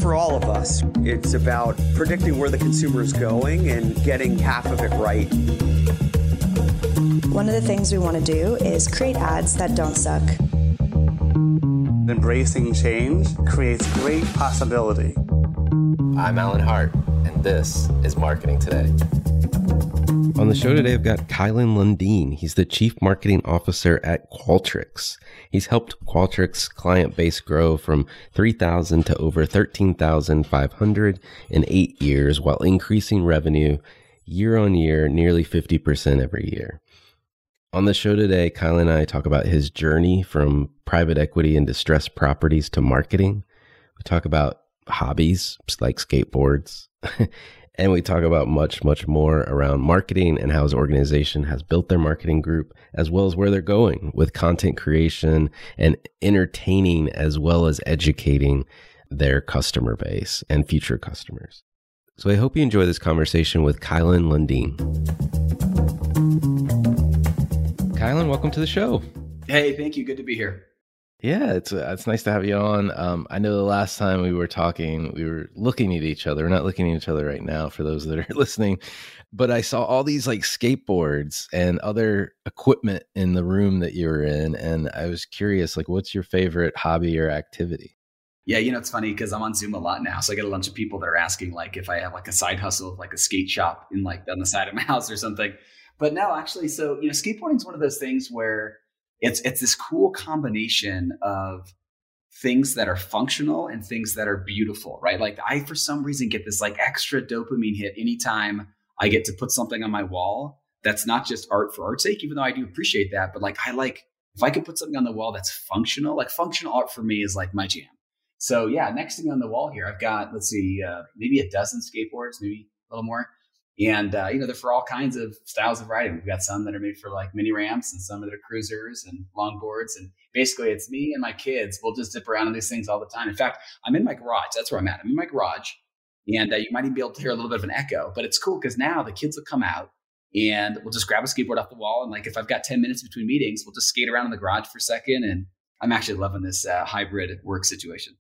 For all of us, it's about predicting where the consumer is going and getting half of it right. One of the things we want to do is create ads that don't suck. Embracing change creates great possibility. I'm Alan Hart, and this is Marketing Today. On the show today, I've got Kylan Lundeen. He's the Chief Marketing Officer at Qualtrics. He's helped Qualtrics' client base grow from 3,000 to over 13,500 in eight years while increasing revenue year on year nearly 50% every year. On the show today, Kyle and I talk about his journey from private equity and distressed properties to marketing. We talk about hobbies like skateboards. and we talk about much, much more around marketing and how his organization has built their marketing group, as well as where they're going with content creation and entertaining as well as educating their customer base and future customers. So I hope you enjoy this conversation with Kylan Lundeen. Kylan, welcome to the show. Hey, thank you. Good to be here. Yeah, it's uh, it's nice to have you on. Um, I know the last time we were talking, we were looking at each other. We're not looking at each other right now for those that are listening, but I saw all these like skateboards and other equipment in the room that you were in, and I was curious, like, what's your favorite hobby or activity? Yeah, you know, it's funny because I'm on Zoom a lot now. So I get a bunch of people that are asking like if I have like a side hustle of like a skate shop in like on the side of my house or something. But no, actually, so you know, skateboarding is one of those things where it's it's this cool combination of things that are functional and things that are beautiful, right? Like I for some reason get this like extra dopamine hit anytime I get to put something on my wall that's not just art for art's sake, even though I do appreciate that, but like I like if I could put something on the wall that's functional, like functional art for me is like my jam. So yeah, next thing on the wall here, I've got let's see, uh, maybe a dozen skateboards, maybe a little more. And uh, you know, they're for all kinds of styles of riding. We've got some that are made for like mini ramps, and some that are cruisers and longboards. And basically, it's me and my kids. We'll just dip around on these things all the time. In fact, I'm in my garage. That's where I'm at. I'm in my garage, and uh, you might even be able to hear a little bit of an echo. But it's cool because now the kids will come out and we'll just grab a skateboard off the wall. And like if I've got 10 minutes between meetings, we'll just skate around in the garage for a second. And I'm actually loving this uh, hybrid work situation.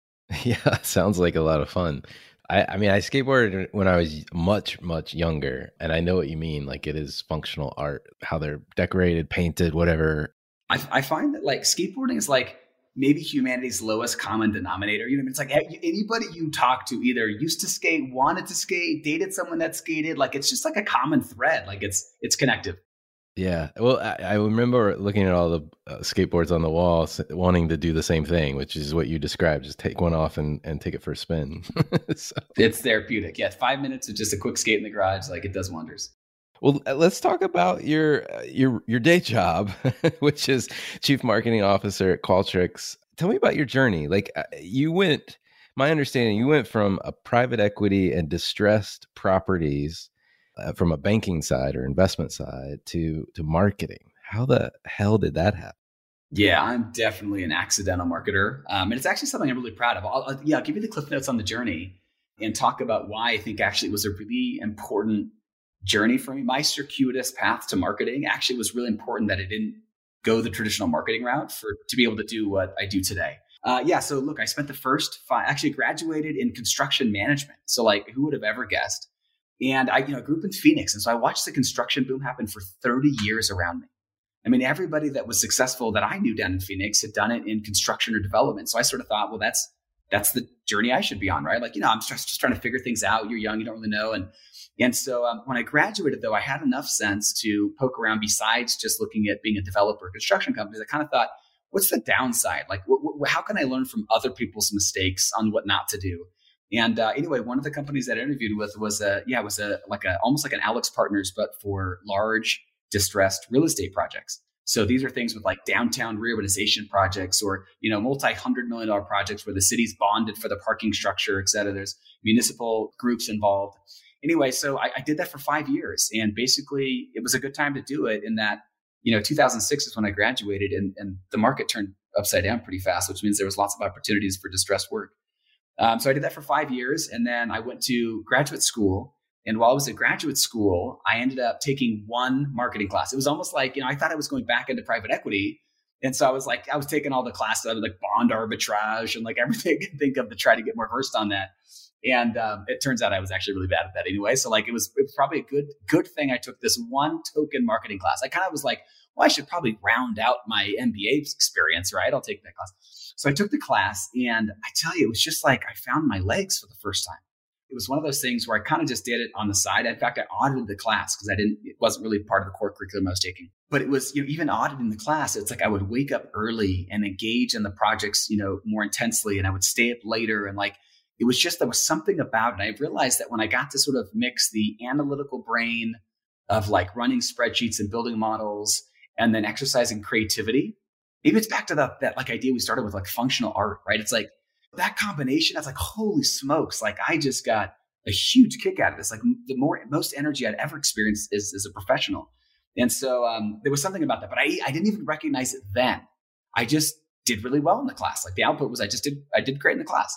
Yeah, sounds like a lot of fun. I, I mean, I skateboarded when I was much, much younger, and I know what you mean. Like, it is functional art, how they're decorated, painted, whatever. I, I find that like skateboarding is like maybe humanity's lowest common denominator. You know, it's like anybody you talk to either used to skate, wanted to skate, dated someone that skated. Like it's just like a common thread. Like it's it's connective. Yeah. Well, I, I remember looking at all the uh, skateboards on the wall, wanting to do the same thing, which is what you described. Just take one off and, and take it for a spin. so. It's therapeutic. Yeah. Five minutes of just a quick skate in the garage, like it does wonders. Well, uh, let's talk about your uh, your your day job, which is chief marketing officer at Qualtrics. Tell me about your journey. Like uh, you went, my understanding, you went from a private equity and distressed properties uh, from a banking side or investment side to to marketing. How the hell did that happen? Yeah, I'm definitely an accidental marketer, um, and it's actually something I'm really proud of. I'll, I'll, yeah, I'll give you the cliff notes on the journey and talk about why I think actually it was a really important journey for me. My circuitous path to marketing actually was really important that I didn't go the traditional marketing route for to be able to do what I do today. Uh, yeah, so look, I spent the first five, actually graduated in construction management. So like, who would have ever guessed? And I, you know, grew up in Phoenix, and so I watched the construction boom happen for 30 years around me. I mean, everybody that was successful that I knew down in Phoenix had done it in construction or development. So I sort of thought, well, that's that's the journey I should be on, right? Like, you know, I'm just, just trying to figure things out. You're young, you don't really know, and and so um, when I graduated, though, I had enough sense to poke around besides just looking at being a developer, construction companies. I kind of thought, what's the downside? Like, wh- wh- how can I learn from other people's mistakes on what not to do? And uh, anyway, one of the companies that I interviewed with was a yeah, was a like a almost like an AlixPartners, but for large distressed real estate projects. So these are things with like downtown reurbanization projects or, you know, multi-hundred million dollar projects where the city's bonded for the parking structure, et cetera. There's municipal groups involved. Anyway, so I, I did that for five years. And basically it was a good time to do it in that, you know, 2006 is when I graduated and, and the market turned upside down pretty fast, which means there was lots of opportunities for distressed work. Um, so I did that for five years, and then I went to graduate school. And while I was at graduate school, I ended up taking one marketing class. It was almost like you know I thought I was going back into private equity, and so I was like I was taking all the classes, like bond arbitrage and like everything I could think of to try to get more versed on that. And um, it turns out I was actually really bad at that anyway. So like it was, it was probably a good good thing I took this one token marketing class. I kind of was like, well, I should probably round out my MBA experience, right? I'll take that class. So I took the class and I tell you, it was just like I found my legs for the first time. It was one of those things where I kind of just did it on the side. In fact, I audited the class because I didn't, it wasn't really part of the core curriculum I was taking. But it was, you know, even auditing the class, it's like I would wake up early and engage in the projects, you know, more intensely. And I would stay up later and like, it was just, there was something about it. And I realized that when I got to sort of mix the analytical brain of like running spreadsheets and building models and then exercising creativity, maybe it's back to that, that like idea we started with like functional art, right? It's like that combination. That's like, holy smokes. Like I just got a huge kick out of this. Like the more, most energy I'd ever experienced is as a professional. And so um, there was something about that, but I, I didn't even recognize it then. I just did really well in the class. Like the output was I just did, I did great in the class.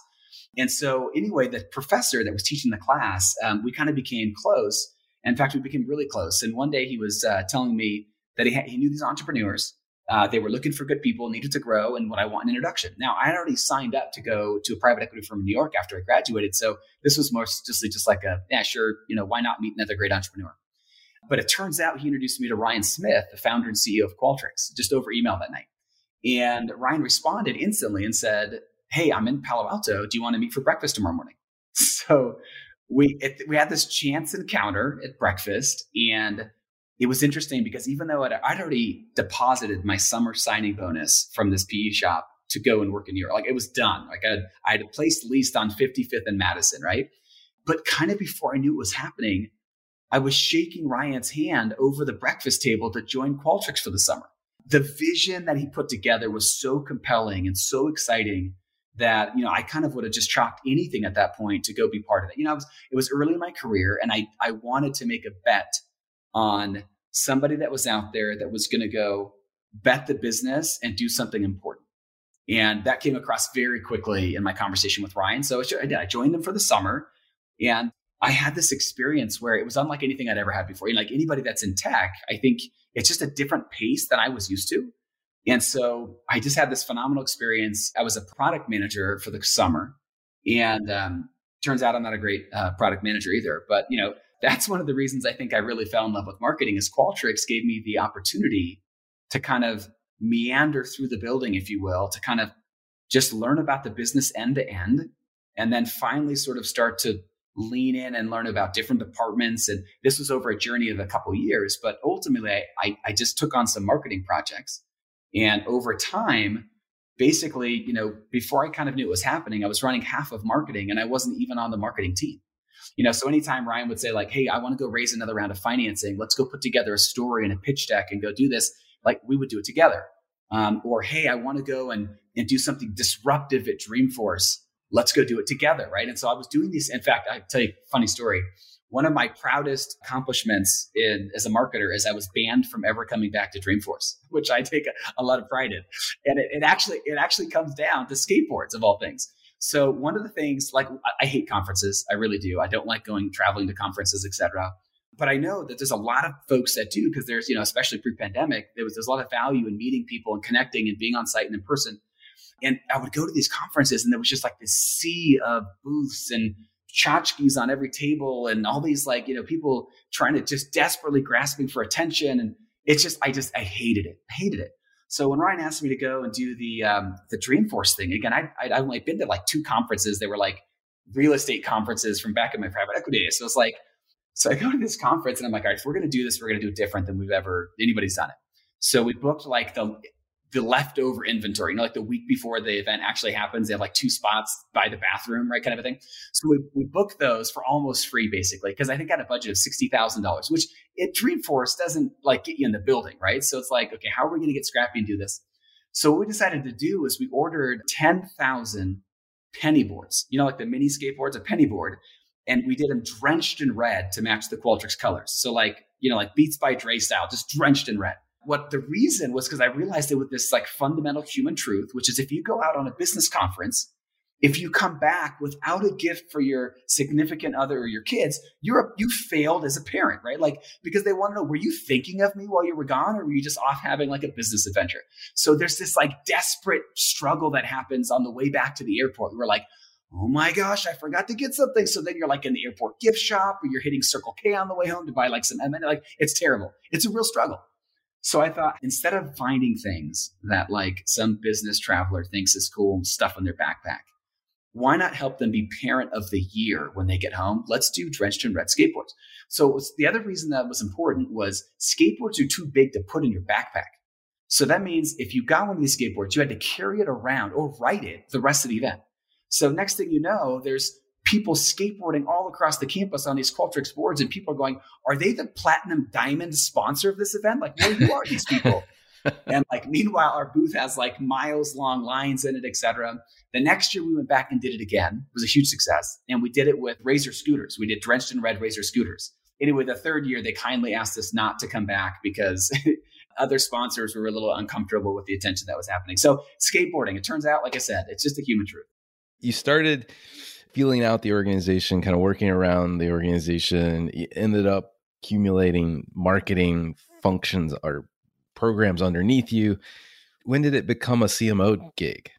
And so anyway, the professor that was teaching the class, um, we kind of became close. In fact, we became really close. And one day he was uh, telling me that he, ha- he knew these entrepreneurs uh, they were looking for good people, needed to grow, and what I want an introduction. Now, I had already signed up to go to a private equity firm in New York after I graduated, so this was mostly just like a yeah, sure, you know, why not meet another great entrepreneur? But it turns out he introduced me to Ryan Smith, the founder and CEO of Qualtrics, just over email that night. And Ryan responded instantly and said, "Hey, I'm in Palo Alto. Do you want to meet for breakfast tomorrow morning?" So we it, we had this chance encounter at breakfast, and it was interesting because even though I'd, I'd, already deposited my summer signing bonus from this PE shop to go and work in New York, like it was done. Like I had, I had placed leased on 55th and Madison, right? But kind of before I knew it was happening, I was shaking Ryan's hand over the breakfast table to join Qualtrics for the summer. The vision that he put together was so compelling and so exciting that you know I kind of would have just chalked anything at that point to go be part of it. You know, was, it was early in my career, and I I wanted to make a bet on somebody that was out there that was going to go bet the business and do something important. And that came across very quickly in my conversation with Ryan. So I did. I joined them for the summer and I had this experience where it was unlike anything I'd ever had before. And like anybody that's in tech, I think it's just a different pace than I was used to. And so I just had this phenomenal experience. I was a product manager for the summer. And um, turns out I'm not a great uh, product manager either. But, you know, that's one of the reasons I think I really fell in love with marketing is Qualtrics gave me the opportunity to kind of meander through the building, if you will, to kind of just learn about the business end to end, and then finally sort of start to lean in and learn about different departments. And this was over a journey of a couple of years, but ultimately I, I just took on some marketing projects. And over time, basically, you know, before I kind of knew it was happening, I was running half of marketing and I wasn't even on the marketing team. You know, so anytime Ryan would say, like, hey, I want to go raise another round of financing, let's go put together a story and a pitch deck and go do this, like we would do it together. Um, or hey, I want to go and, and do something disruptive at Dreamforce. Let's go do it together. Right. And so I was doing these. In fact, I tell you a funny story. One of my proudest accomplishments in, as a marketer is I was banned from ever coming back to Dreamforce, which I take a, a lot of pride in. And it, it actually it actually comes down to skateboards of all things. So one of the things, like I hate conferences, I really do. I don't like going traveling to conferences, etc. But I know that there's a lot of folks that do because there's, you know, especially pre-pandemic, there was there's a lot of value in meeting people and connecting and being on site and in person. And I would go to these conferences and there was just like this sea of booths and tchotchkes on every table and all these like, you know, people trying to just desperately grasping for attention. And it's just, I just, I hated it. I hated it. So when Ryan asked me to go and do the um, the Dreamforce thing again, I I'd only been to like two conferences. They were like real estate conferences from back in my private equity days. So it's like, so I go to this conference and I'm like, all right, if we're going to do this, we're going to do it different than we've ever anybody's done it. So we booked like the the leftover inventory, you know, like the week before the event actually happens, they have like two spots by the bathroom, right? Kind of a thing. So we, we booked those for almost free, basically, because I think I had a budget of $60,000, which at Dreamforce doesn't like get you in the building, right? So it's like, okay, how are we going to get scrappy and do this? So what we decided to do is we ordered 10,000 penny boards, you know, like the mini skateboards, a penny board, and we did them drenched in red to match the Qualtrics colors. So like, you know, like Beats by Dre style, just drenched in red what the reason was because I realized it with this like fundamental human truth, which is if you go out on a business conference, if you come back without a gift for your significant other or your kids, you're a, you failed as a parent, right? Like because they want to know were you thinking of me while you were gone, or were you just off having like a business adventure? So there's this like desperate struggle that happens on the way back to the airport. We're like, oh my gosh, I forgot to get something. So then you're like in the airport gift shop, or you're hitting Circle K on the way home to buy like some M. Like it's terrible. It's a real struggle. So I thought instead of finding things that like some business traveler thinks is cool and stuff in their backpack, why not help them be parent of the year when they get home? Let's do drenched in red skateboards. So the other reason that was important was skateboards are too big to put in your backpack. So that means if you got one of these skateboards, you had to carry it around or ride it the rest of the event. So next thing you know, there's people skateboarding all across the campus on these Qualtrics boards, and people are going, "Are they the platinum diamond sponsor of this event? Like, where who are these people?" and like, meanwhile, our booth has like miles long lines in it, etc. The next year we went back and did it again. It was a huge success, and we did it with Razor scooters. We did drenched in red Razor scooters. Anyway, the third year they kindly asked us not to come back because. other sponsors were a little uncomfortable with the attention that was happening. So, skateboarding, it turns out, like I said, it's just a human truth. You started feeling out the organization, kind of working around the organization, ended up accumulating marketing functions or programs underneath you. When did it become a CMO mm. gig?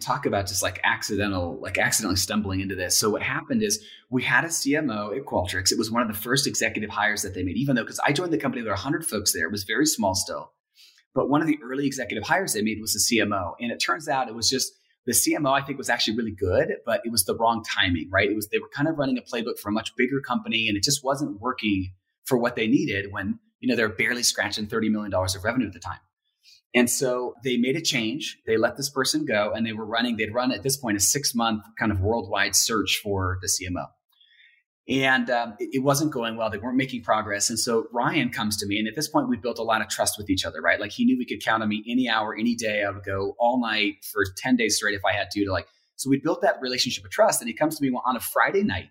Talk about just like accidental, like accidentally stumbling into this. So what happened is we had a CMO at Qualtrics. It was one of the first executive hires that they made, even though because I joined the company, there were 100 folks there. It was very small still. But one of the early executive hires they made was a CMO. And it turns out it was just the CMO, I think, was actually really good, but it was the wrong timing, right? It was they were kind of running a playbook for a much bigger company, and it just wasn't working for what they needed when you know they're barely scratching thirty million dollars of revenue at the time. And so they made a change. They let this person go, and they were running. They'd run at this point a six month kind of worldwide search for the CMO and um, it, it, wasn't going well. They weren't making progress. And so Ryan comes to me, and at this point, we built a lot of trust with each other, right? Like he knew we could count on me any hour, any day. I would go all night for ten days straight if I had to. To like, so we built that relationship of trust. And he comes to me on a Friday night.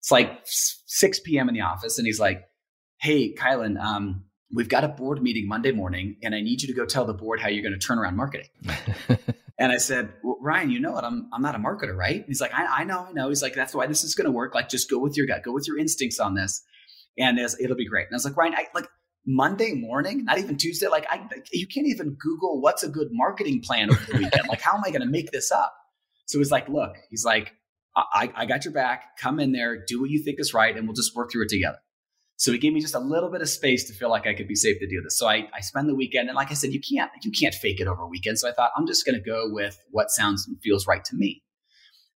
It's like six p.m. in the office, and he's like, "Hey, Kylan, um, we've got a board meeting Monday morning, and I need you to go tell the board how you're going to turn around marketing." And I said, well, Ryan, you know what? I'm, I'm not a marketer, right? He's like, I, I know, I know. He's like, that's why this is going to work. Like, just go with your gut, go with your instincts on this. And it'll be great. And I was like, Ryan, I, like Monday morning, not even Tuesday. Like, I, you can't even Google what's a good marketing plan over the weekend. like, how am I going to make this up? So he's like, look, he's like, I, I got your back. Come in there, do what you think is right, and we'll just work through it together. So he gave me just a little bit of space to feel like I could be safe to do this. So I, I spend the weekend, and like I said, you can't you can't fake it over a weekend. So I thought I'm just going to go with what sounds and feels right to me.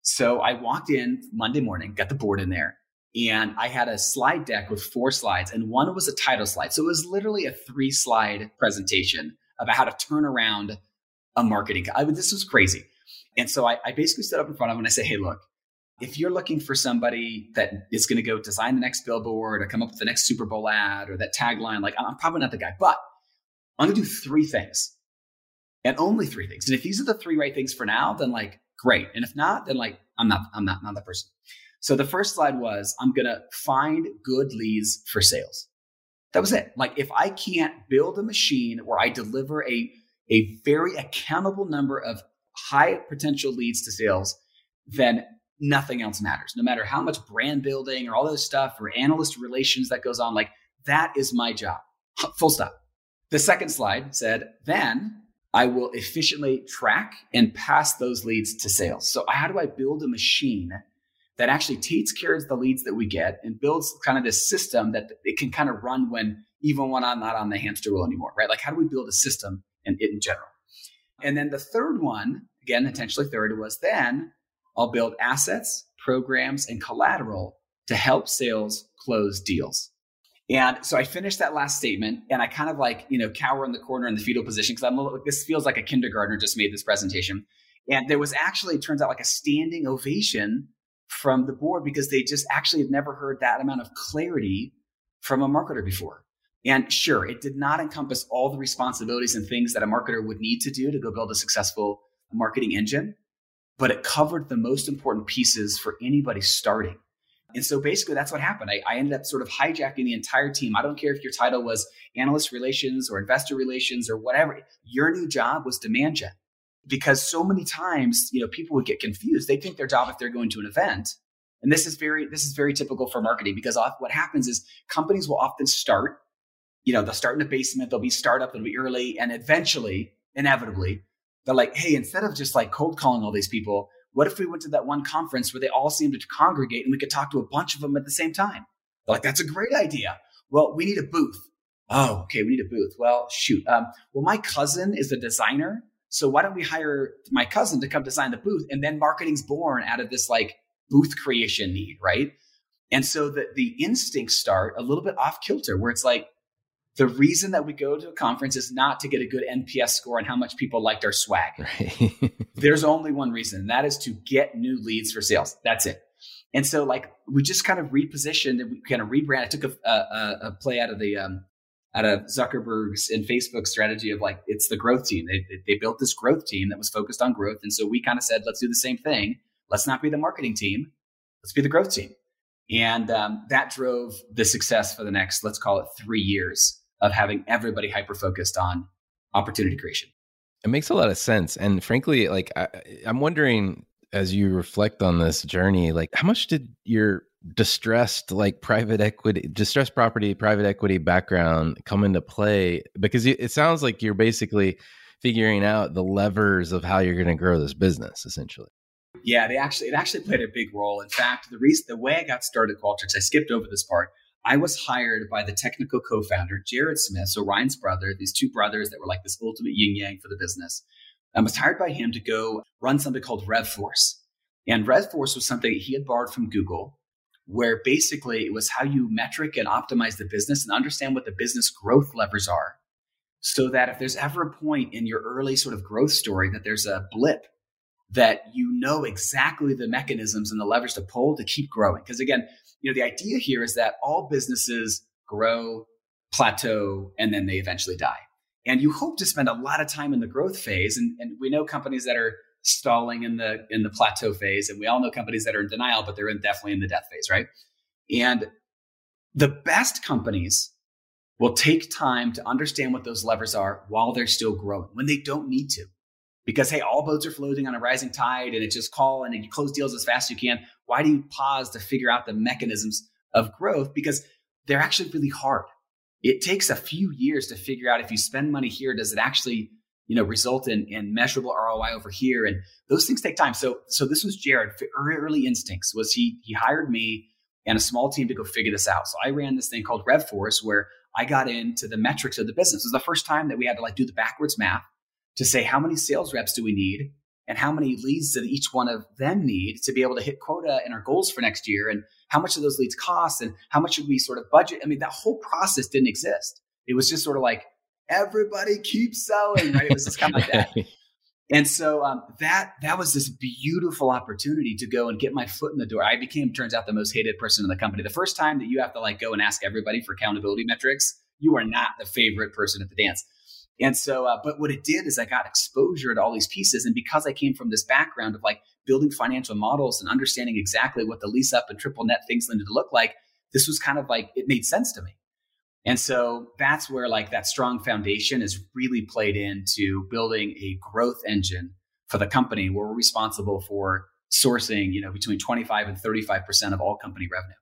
So I walked in Monday morning, got the board in there, and I had a slide deck with four slides, and one was a title slide. So it was literally a three slide presentation about how to turn around a marketing. I this was crazy. And so I, I basically stood up in front of him and I said, Hey, look, if you're looking for somebody that is going to go design the next billboard or come up with the next Super Bowl ad or that tagline, like I'm probably not the guy, but I'm going to do three things and only three things. And if these are the three right things for now, then like great. And if not, then like I'm not, I'm not, not the person. So the first slide was I'm going to find good leads for sales. That was it. Like if I can't build a machine where I deliver a, a very accountable number of high potential leads to sales, then nothing else matters. No matter how much brand building or all this stuff or analyst relations that goes on, like that is my job. Full stop. The second slide said, then I will efficiently track and pass those leads to sales. So, how do I build a machine that actually takes care of the leads that we get and builds kind of this system that it can kind of run when even when I'm not on the hamster wheel anymore, right? Like, how do we build a system and it in general? And then the third one, again, intentionally third, was then I'll build assets, programs, and collateral to help sales close deals. And so I finished that last statement and I kind of like, you know, cower in the corner in the fetal position because I'm a little, this feels like a kindergartner just made this presentation. And there was actually, it turns out, like a standing ovation from the board because they just actually had never heard that amount of clarity from a marketer before. And sure, it did not encompass all the responsibilities and things that a marketer would need to do to go build a successful marketing engine but it covered the most important pieces for anybody starting. And so basically, that's what happened. I, I, ended up sort of hijacking the entire team. I don't care if your title was analyst relations or investor relations or whatever. Your new job was demand gen, because so many times, you know, people would get confused. They think their job if they're going to an event, and this is very this is very typical for marketing because what happens is companies will often start. You know, they'll start in a basement. They'll be startup. They'll be early, and eventually, inevitably, they're like, hey, instead of just like cold calling all these people, what if we went to that one conference where they all seemed to congregate and we could talk to a bunch of them at the same time? They're like, that's a great idea. Well, we need a booth. Oh, okay, we need a booth. Well, shoot. Um, well, my cousin is a designer. So why don't we hire my cousin to come design the booth? And then marketing's born out of this like booth creation need, right? And so the, the instincts start a little bit off kilter where it's like, the reason that we go to a conference is not to get a good NPS score on how much people liked our swag. Right. There's only one reason, and that is to get new leads for sales. That's it. And so, like, we just kind of repositioned and we kind of rebrand. I took a, a, a play out of the um, out of Zuckerberg's and Facebook's strategy of like it's the growth team. They they built this growth team that was focused on growth, and so we kind of said, let's do the same thing. Let's not be the marketing team. Let's be the growth team. And um, that drove the success for the next, let's call it three years of having everybody hyper focused on opportunity creation. It makes a lot of sense. And frankly, like I, I'm wondering as you reflect on this journey, like how much did your distressed like private equity distressed property private equity background come into play because it sounds like you're basically figuring out the levers of how you're going to grow this business essentially yeah they actually it actually played a big role in fact the reason the way i got started at qualtrics i skipped over this part I was hired by the technical co-founder, Jared Smith, so Ryan's brother, these two brothers that were like this ultimate yin yang for the business. I was hired by him to go run something called RevForce. And RevForce was something he had borrowed from Google, where basically it was how you metric and optimize the business and understand what the business growth levers are. So that if there's ever a point in your early sort of growth story that there's a blip, that you know exactly the mechanisms and the levers to pull to keep growing. Because again, you know, the idea here is that all businesses grow, plateau, and then they eventually die. And you hope to spend a lot of time in the growth phase. And, and we know companies that are stalling in the in the plateau phase, and we all know companies that are in denial, but they're in, definitely in the death phase, right? And the best companies will take time to understand what those levers are while they're still growing, when they don't need to because hey, all boats are floating on a rising tide and it's just call and you close deals as fast as you can. Why do you pause to figure out the mechanisms of growth? Because they're actually really hard. It takes a few years to figure out if you spend money here, does it actually, you know, result in, in measurable ROI over here? And those things take time. So, so this was Jared. Early instincts was he he hired me and a small team to go figure this out. So I ran this thing called RevForce where I got into the metrics of the business. It was the first time that we had to like do the backwards math to say how many sales reps do we need and how many leads did each one of them need to be able to hit quota and our goals for next year and how much of those leads cost and how much should we sort of budget. I mean, that whole process didn't exist. It was just sort of like everybody keeps selling, right? It was just kind of like that. And so um, that that was this beautiful opportunity to go and get my foot in the door. I became, turns out, the most hated person in the company. The first time that you have to like go and ask everybody for accountability metrics, you are not the favorite person at the dance. And so, uh, but what it did is I got exposure to all these pieces, and because I came from this background of like building financial models and understanding exactly what the lease up and triple net things needed to look like, this was kind of like it made sense to me. And so that's where like that strong foundation is really played into building a growth engine for the company where we're responsible for sourcing, you know, between 25 and 35% of all company revenue.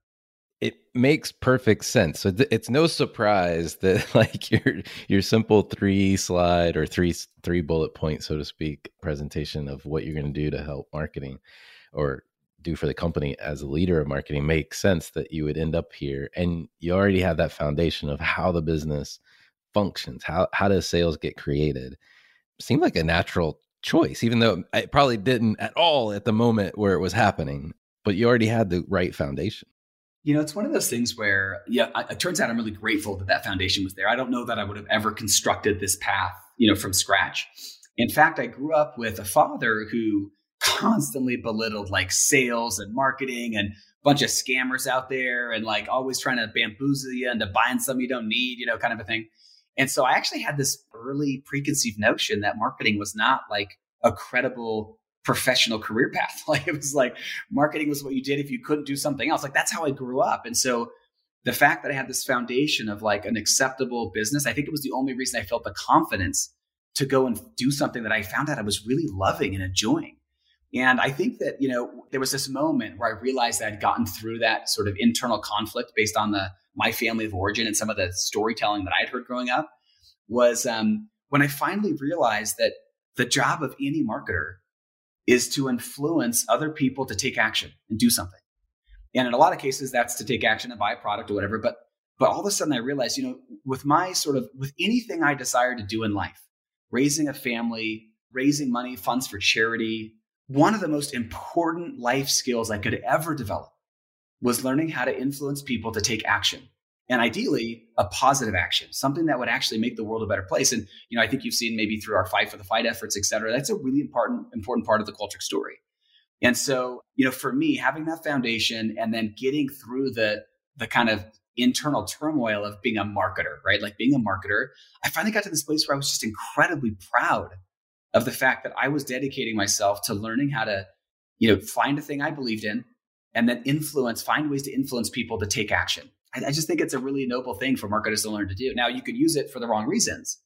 It makes perfect sense. So th- it's no surprise that like your your simple three slide or three three bullet point so to speak presentation of what you're going to do to help marketing or do for the company as a leader of marketing makes sense that you would end up here and you already have that foundation of how the business functions how how does sales get created seemed like a natural choice even though it probably didn't at all at the moment where it was happening but you already had the right foundation you know it's one of those things where yeah it turns out i'm really grateful that that foundation was there i don't know that i would have ever constructed this path you know from scratch in fact i grew up with a father who constantly belittled like sales and marketing and a bunch of scammers out there and like always trying to bamboozle you into buying something you don't need, you know, kind of a thing. And so I actually had this early preconceived notion that marketing was not like a credible professional career path. Like it was like marketing was what you did if you couldn't do something else. Like that's how I grew up. And so the fact that I had this foundation of like an acceptable business, I think it was the only reason I felt the confidence to go and do something that I found out I was really loving and enjoying. And I think that, you know, there was this moment where I realized that I'd gotten through that sort of internal conflict based on the my family of origin and some of the storytelling that I'd heard growing up was um, when I finally realized that the job of any marketer is to influence other people to take action and do something. And in a lot of cases, that's to take action and buy a product or whatever. But but all of a sudden I realized, you know, with my sort of with anything I desire to do in life, raising a family, raising money, funds for charity, one of the most important life skills I could ever develop was learning how to influence people to take action and ideally a positive action, something that would actually make the world a better place. And, you know, I think you've seen maybe through our Five for the Fight efforts, et cetera, that's a really important, important part of the Qualtrics story. And so, you know, for me, having that foundation and then getting through the, the kind of internal turmoil of being a marketer, right? Like being a marketer, I finally got to this place where I was just incredibly proud of the fact that I was dedicating myself to learning how to, you know, find a thing I believed in and then influence, find ways to influence people to take action. I, I just think it's a really noble thing for marketers to learn to do. Now, you could use it for the wrong reasons,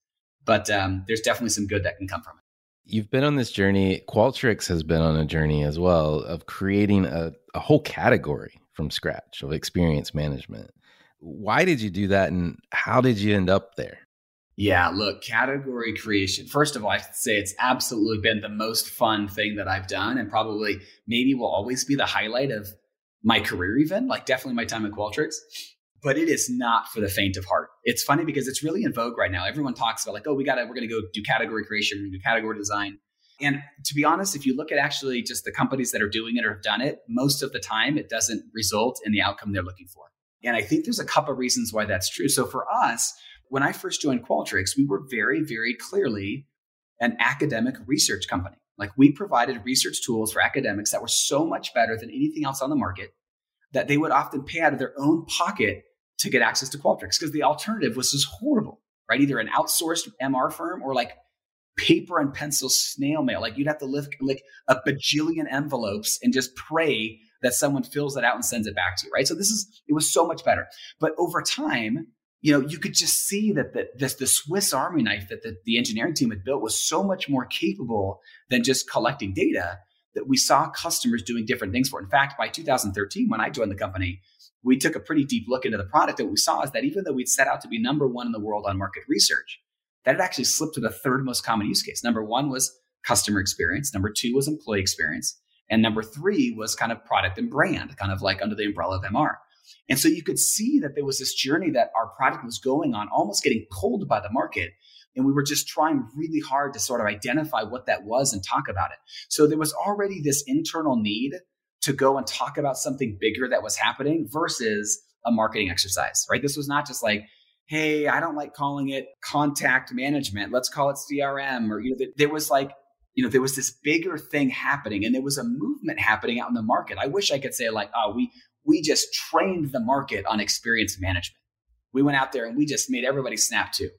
but um, there's definitely some good that can come from it. You've been on this journey. Qualtrics has been on a journey as well of creating a, a whole category from scratch of experience management. Why did you do that and how did you end up there? Yeah, look, category creation. First of all, I should say it's absolutely been the most fun thing that I've done, and probably maybe will always be the highlight of my career, even like definitely my time at Qualtrics. But it is not for the faint of heart. It's funny because it's really in vogue right now. Everyone talks about like, oh, we got to, we're going to go do category creation, we're going to do category design. And to be honest, if you look at actually just the companies that are doing it or have done it, most of the time it doesn't result in the outcome they're looking for. And I think there's a couple of reasons why that's true. So for us, when I first joined Qualtrics, we were very, very clearly an academic research company. Like we provided research tools for academics that were so much better than anything else on the market that they would often pay out of their own pocket to get access to Qualtrics because the alternative was just horrible, right? Either an outsourced MR firm or like paper and pencil snail mail. Like you'd have to lift like a bajillion envelopes and just pray that someone fills it out and sends it back to you, right? So this is, it was so much better. But over time, you know, you could just see that the, this, the Swiss Army knife that the, the engineering team had built was so much more capable than just collecting data that we saw customers doing different things for. In fact, by 2013, when I joined the company, we took a pretty deep look into the product. And what we saw is that even though we'd set out to be number one in the world on market research, that had actually slipped to the third most common use case. Number one was customer experience. Number two was employee experience. And number three was kind of product and brand, kind of like under the umbrella of MR. And so you could see that there was this journey that our product was going on, almost getting pulled by the market. And we were just trying really hard to sort of identify what that was and talk about it. So there was already this internal need to go and talk about something bigger that was happening versus a marketing exercise, right? This was not just like, hey, I don't like calling it contact management. Let's call it CRM. Or, you know, there was like, you know, there was this bigger thing happening and there was a movement happening out in the market. I wish I could say like, oh, we we just trained the market on experience management. We went out there and we just made everybody snap to.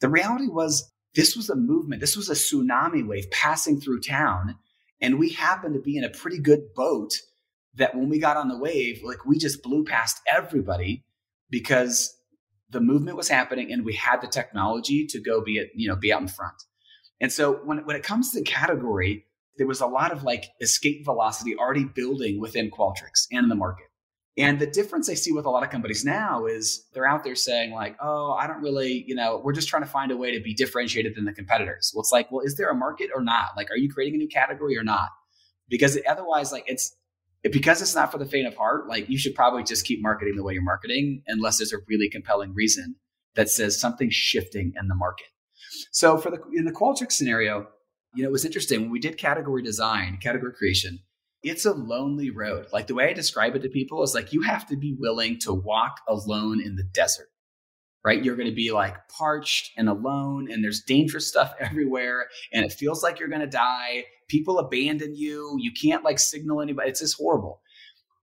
The reality was this was a movement. This was a tsunami wave passing through town. And we happened to be in a pretty good boat that when we got on the wave, like we just blew past everybody because the movement was happening and we had the technology to go be it, you know, be out in front. And so when, when it comes to category, there was a lot of like escape velocity already building within Qualtrics and in the market. And the difference I see with a lot of companies now is they're out there saying, like, oh, I don't really, you know, we're just trying to find a way to be differentiated than the competitors. Well, it's like, well, is there a market or not? Like, are you creating a new category or not? Because otherwise, like, it's because it's not for the faint of heart, like, you should probably just keep marketing the way you're marketing unless there's a really compelling reason that says something's shifting in the market. So, for the in the Qualtrics scenario, you know, it was interesting when we did category design, category creation it's a lonely road. Like the way I describe it to people is like you have to be willing to walk alone in the desert, right? You're going to be like parched and alone, and there's dangerous stuff everywhere, and it feels like you're going to die. People abandon you. You can't like signal anybody. It's just horrible.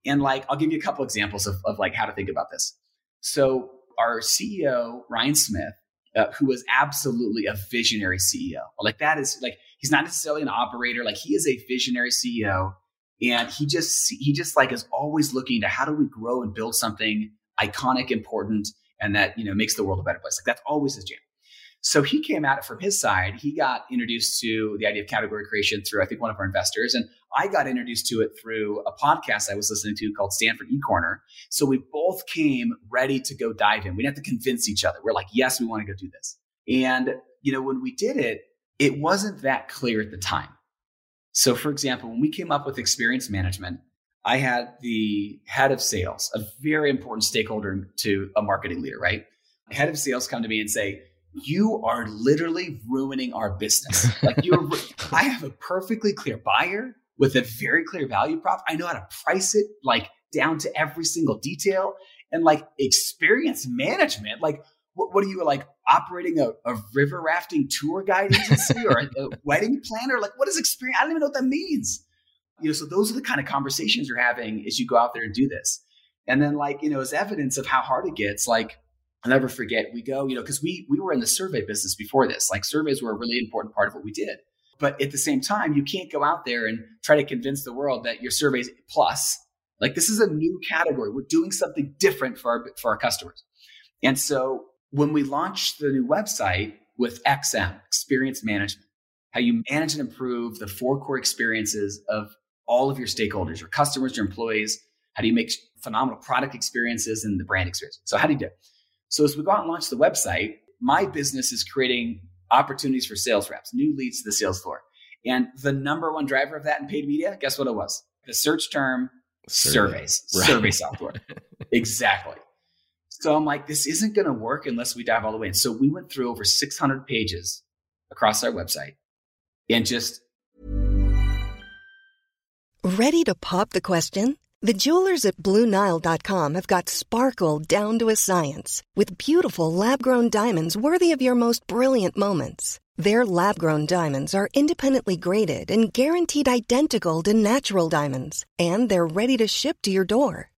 And like, I'll give you a couple examples of, of like how to think about this. So, our CEO, Ryan Smith, uh, who was absolutely a visionary CEO, like that is like, he's not necessarily an operator, like, he is a visionary CEO and he just he just like is always looking to how do we grow and build something iconic important and that you know makes the world a better place. Like that's always his jam. So he came at it from his side. He got introduced to the idea of category creation through i think one of our investors and i got introduced to it through a podcast i was listening to called stanford ecorner. So we both came ready to go dive in. We didn't have to convince each other. We're like yes we want to go do this. And you know when we did it it wasn't that clear at the time so, for example, when we came up with experience management, I had the head of sales, a very important stakeholder to a marketing leader, right? The Head of sales come to me and say, you are literally ruining our business. Like you're, I have a perfectly clear buyer with a very clear value prop. I know how to price it like down to every single detail and like experience management. Like what, what are you like operating a, a river rafting tour guide agency or a, a wedding planner? Like, what is experience? I don't even know what that means. You know, so those are the kind of conversations you're having as you go out there and do this. And then, like, you know, as evidence of how hard it gets, like, I'll never forget, we go, you know, because we we were in the survey business before this. Like surveys were a really important part of what we did. But at the same time, you can't go out there and try to convince the world that your surveys plus. Like this is a new category. We're doing something different for our for our customers. And so when we launched the new website with XM, experience management, how you manage and improve the four core experiences of all of your stakeholders, your customers, your employees. How do you make phenomenal product experiences and the brand experience? So, how do you do it? So, as we go out and launch the website, my business is creating opportunities for sales reps, new leads to the sales floor. And the number one driver of that in paid media, guess what it was? The search term Survey. surveys, right. survey software. exactly. So I'm like, this isn't going to work unless we dive all the way in. So we went through over 600 pages across our website and just. Ready to pop the question? The jewelers at Bluenile.com have got sparkle down to a science with beautiful lab grown diamonds worthy of your most brilliant moments. Their lab grown diamonds are independently graded and guaranteed identical to natural diamonds, and they're ready to ship to your door.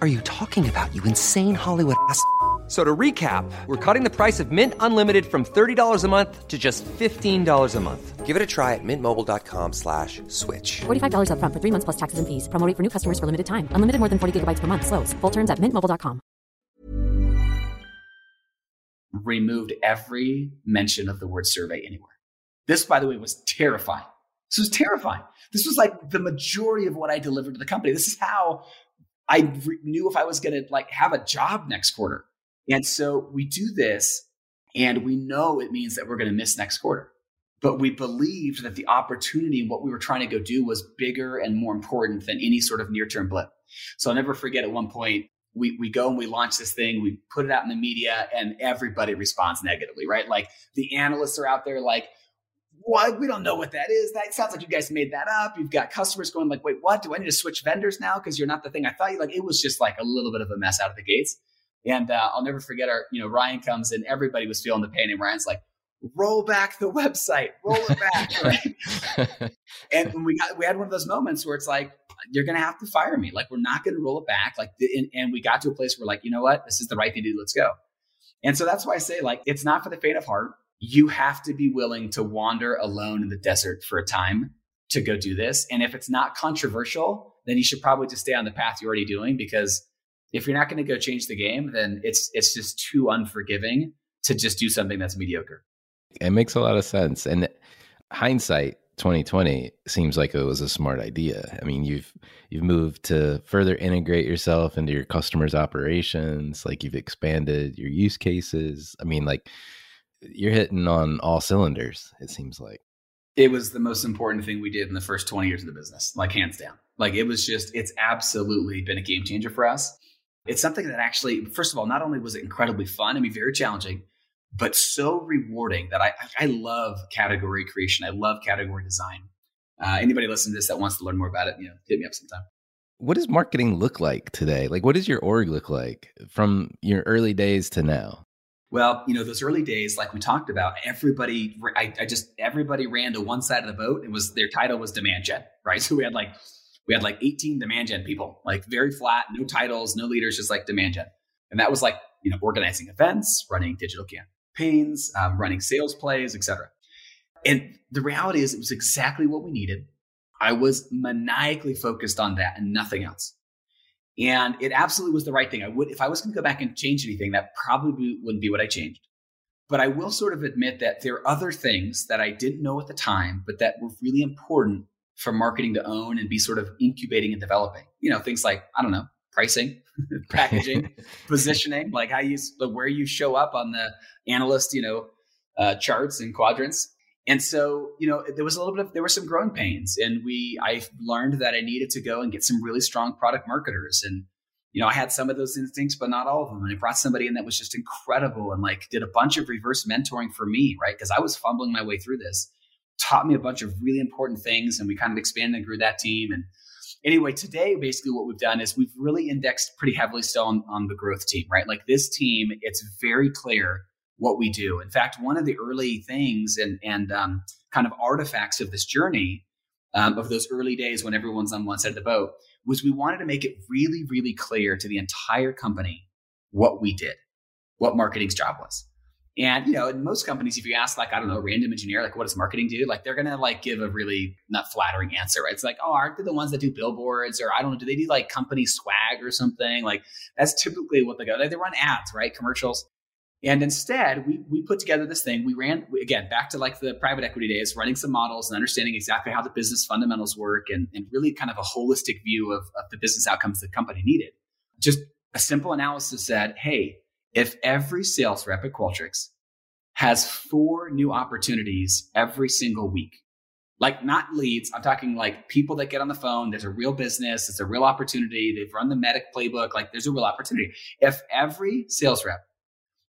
are you talking about, you insane Hollywood ass? So to recap, we're cutting the price of Mint Unlimited from $30 a month to just $15 a month. Give it a try at mintmobile.com slash switch. $45 up front for three months plus taxes and fees. Promoting for new customers for limited time. Unlimited more than 40 gigabytes per month. Slows. Full terms at mintmobile.com. removed every mention of the word survey anywhere. This, by the way, was terrifying. This was terrifying. This was like the majority of what I delivered to the company. This is how I re- knew if I was going to like have a job next quarter. And so we do this and we know it means that we're going to miss next quarter. But we believed that the opportunity and what we were trying to go do was bigger and more important than any sort of near term blip. So I'll never forget at one point, we, we go and we launch this thing, we put it out in the media, and everybody responds negatively, right? Like the analysts are out there like, what? We don't know what that is. That sounds like you guys made that up. You've got customers going like, wait, what? Do I need to switch vendors now because you're not the thing I thought you like? It was just like a little bit of a mess out of the gates. And uh, I'll never forget our, you know, Ryan comes and everybody was feeling the pain, and Ryan's like, roll back the website, roll it back. right? and we got we had one of those moments where it's like, you're gonna have to fire me. Like we're not gonna roll it back. Like and, and we got to a place where like, you know what, this is the right thing to do. Let's go. And so that's why I say like it's not for the faint of heart. You have to be willing to wander alone in the desert for a time to go do this. And if it's not controversial, then you should probably just stay on the path you're already doing because if you're not going to go change the game, then it's it's just too unforgiving to just do something that's mediocre. It makes a lot of sense. And hindsight 2020 seems like it was a smart idea. I mean, you've you've moved to further integrate yourself into your customers' operations, like you've expanded your use cases. I mean, like you're hitting on all cylinders, it seems like. It was the most important thing we did in the first 20 years of the business, like hands down. Like it was just it's absolutely been a game changer for us. It's something that actually, first of all, not only was it incredibly fun, I mean, very challenging, but so rewarding that I, I love category creation. I love category design. Uh, anybody listening to this that wants to learn more about it, you know, hit me up sometime. What does marketing look like today? Like, what does your org look like from your early days to now? Well, you know, those early days, like we talked about, everybody, I, I just, everybody ran to one side of the boat. It was their title was demand gen, right? So we had like, we had like 18 demand gen people, like very flat, no titles, no leaders, just like demand gen. And that was like, you know, organizing events, running digital camp campaigns, um, running sales plays, etc. And the reality is, it was exactly what we needed. I was maniacally focused on that and nothing else. And it absolutely was the right thing. I would, if I was going to go back and change anything, that probably wouldn't be what I changed. But I will sort of admit that there are other things that I didn't know at the time, but that were really important for marketing to own and be sort of incubating and developing. You know, things like, I don't know, pricing, packaging, positioning, like how you where you show up on the analyst, you know, uh, charts and quadrants. And so, you know, there was a little bit of there were some growing pains, and we I learned that I needed to go and get some really strong product marketers. And you know, I had some of those instincts, but not all of them. And I brought somebody in that was just incredible and like did a bunch of reverse mentoring for me, right? Because I was fumbling my way through this, taught me a bunch of really important things, and we kind of expanded and grew that team. And anyway, today, basically what we've done is we've really indexed pretty heavily still on, on the growth team, right? Like this team, it's very clear what we do. In fact, one of the early things and, and um, kind of artifacts of this journey um, of those early days when everyone's on one side of the boat was we wanted to make it really, really clear to the entire company what we did, what marketing's job was. And you know, in most companies, if you ask like I don't know, a random engineer, like what does marketing do? Like they're gonna like give a really not flattering answer, right? It's like, oh, aren't they the ones that do billboards, or I don't know, do they do like company swag or something? Like that's typically what they go. Like, they run ads, right? Commercials. And instead, we we put together this thing. We ran again back to like the private equity days, running some models and understanding exactly how the business fundamentals work, and, and really kind of a holistic view of, of the business outcomes the company needed. Just a simple analysis said, hey, if every sales rep at Qualtrics has four new opportunities every single week, like not leads, I'm talking like people that get on the phone, there's a real business, it's a real opportunity, they've run the MEDDIC playbook, like there's a real opportunity. If every sales rep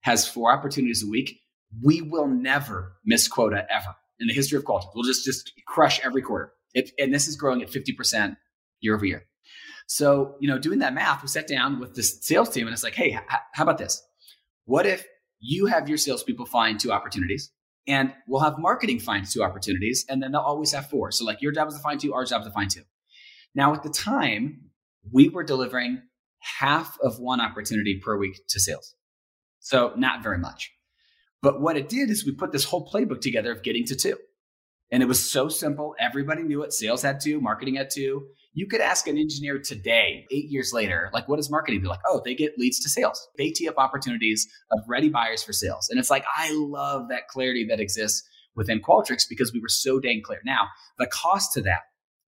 has four opportunities a week, we will never miss quota ever in the history of Qualtrics. We'll just, just crush every quarter. It, and this is growing at 50% year over year. So, you know, doing that math, we sat down with the sales team and it's like, hey, h- how about this? What if you have your salespeople find two opportunities and we'll have marketing find two opportunities and then they'll always have four. So like your job is to find two, our job is to find two. Now at the time, we were delivering half of one opportunity per week to sales. So not very much. But what it did is we put this whole playbook together of getting to two. And it was so simple. Everybody knew it. Sales had two, marketing had two. You could ask an engineer today, eight years later, like, what is marketing? They're like, oh, they get leads to sales. They tee up opportunities of ready buyers for sales. And it's like, I love that clarity that exists within Qualtrics because we were so dang clear. Now, the cost to that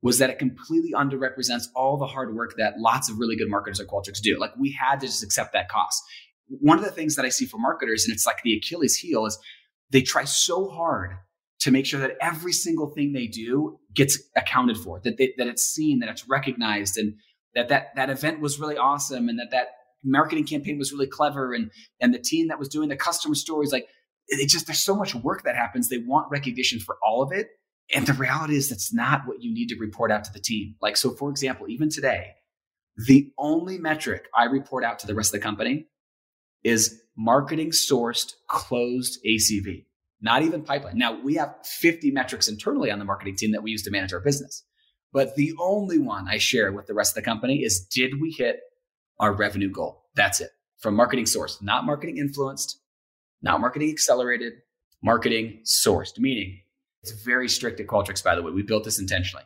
was that it completely underrepresents all the hard work that lots of really good marketers at Qualtrics do. Like we had to just accept that cost. One of the things that I see for marketers, and it's like the Achilles heel, is they try so hard to make sure that every single thing they do gets accounted for, that they, that it's seen, that it's recognized, and that that that event was really awesome, and that that marketing campaign was really clever, and and the team that was doing the customer stories, like it just there's so much work that happens. They want recognition for all of it, and the reality is that's not what you need to report out to the team. Like so, for example, even today, the only metric I report out to the rest of the company is marketing sourced closed ACV not even pipeline. Now we have 50 metrics internally on the marketing team that we use to manage our business. But the only one I share with the rest of the company is did we hit our revenue goal? That's it. From marketing source, not marketing influenced, not marketing accelerated, marketing sourced, meaning it's very strict at Qualtrics, by the way. We built this intentionally.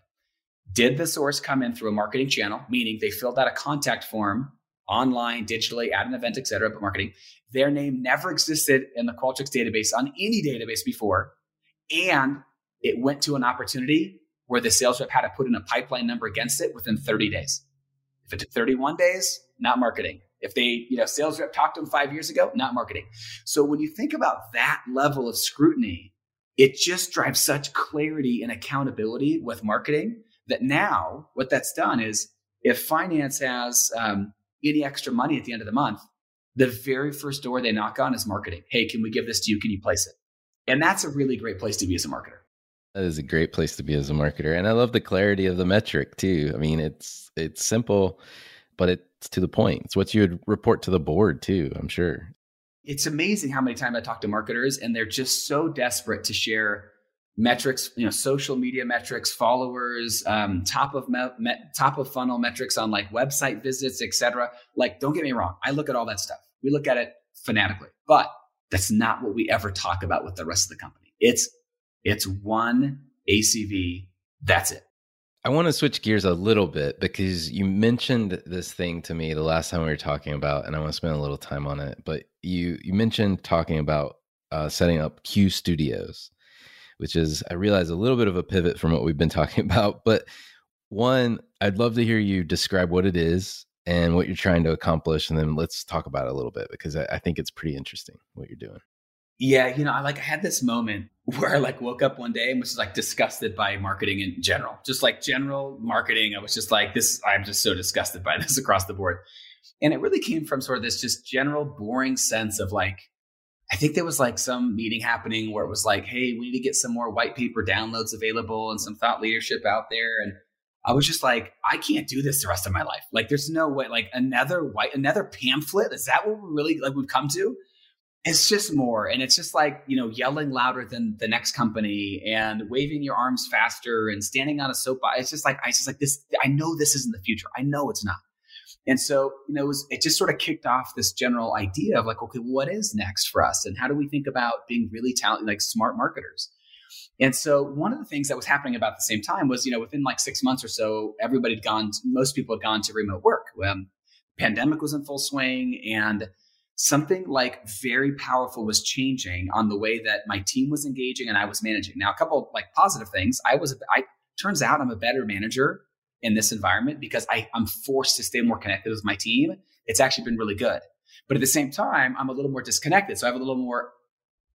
Did the source come in through a marketing channel, meaning they filled out a contact form online, digitally, at an event, et cetera, but marketing. Their name never existed in the Qualtrics database on any database before. And it went to an opportunity where the sales rep had to put in a pipeline number against it within 30 days. If it took 31 days, not marketing. If they, you know, sales rep talked to them five years ago, not marketing. So when you think about that level of scrutiny, it just drives such clarity and accountability with marketing that now what that's done is if finance has um, any extra money at the end of the month, the very first door they knock on is marketing. Hey, can we give this to you? Can you place it? And that's a really great place to be as a marketer. That is a great place to be as a marketer. And I love the clarity of the metric too. I mean, it's it's simple, but it's to the point. It's what you would report to the board too, I'm sure. It's amazing how many times I talk to marketers and they're just so desperate to share metrics, you know, social media metrics, followers, um, top of me- me- top of funnel metrics on like website visits, etc. Like, don't get me wrong, I look at all that stuff. We look at it fanatically, but that's not what we ever talk about with the rest of the company. It's it's one ACV. That's it. I want to switch gears a little bit because you mentioned this thing to me the last time we were talking about, and I want to spend a little time on it. But you you mentioned talking about uh, setting up Q studios which is, I realize, a little bit of a pivot from what we've been talking about. But one, I'd love to hear you describe what it is and what you're trying to accomplish. And then let's talk about it a little bit because I, I think it's pretty interesting what you're doing. Yeah, you know, I like I had this moment where I like woke up one day and was like disgusted by marketing in general. Just like general marketing. I was just like, this, I'm just so disgusted by this across the board. And it really came from sort of this just general boring sense of like, I think there was like some meeting happening where it was like, hey, we need to get some more white paper downloads available and some thought leadership out there. And I was just like, I can't do this the rest of my life. Like, there's no way, like another white, another pamphlet. Is that what we really like we've come to? It's just more. And it's just like, you know, yelling louder than the next company and waving your arms faster and standing on a soapbox. It's just like, I just like this. I know this isn't the future. I know it's not. And so, you know, it, was, it just sort of kicked off this general idea of like, okay, what is next for us? And how do we think about being really talented, like smart marketers? And so one of the things that was happening about the same time was, you know, within like six months or so, everybody had gone, to, most people had gone to remote work. Um, pandemic was in full swing and something like very powerful was changing on the way that my team was engaging and I was managing. Now, a couple like positive things. I was, I turns out I'm a better manager in this environment because I, I'm forced to stay more connected with my team. It's actually been really good. But at the same time, I'm a little more disconnected. So I have a little more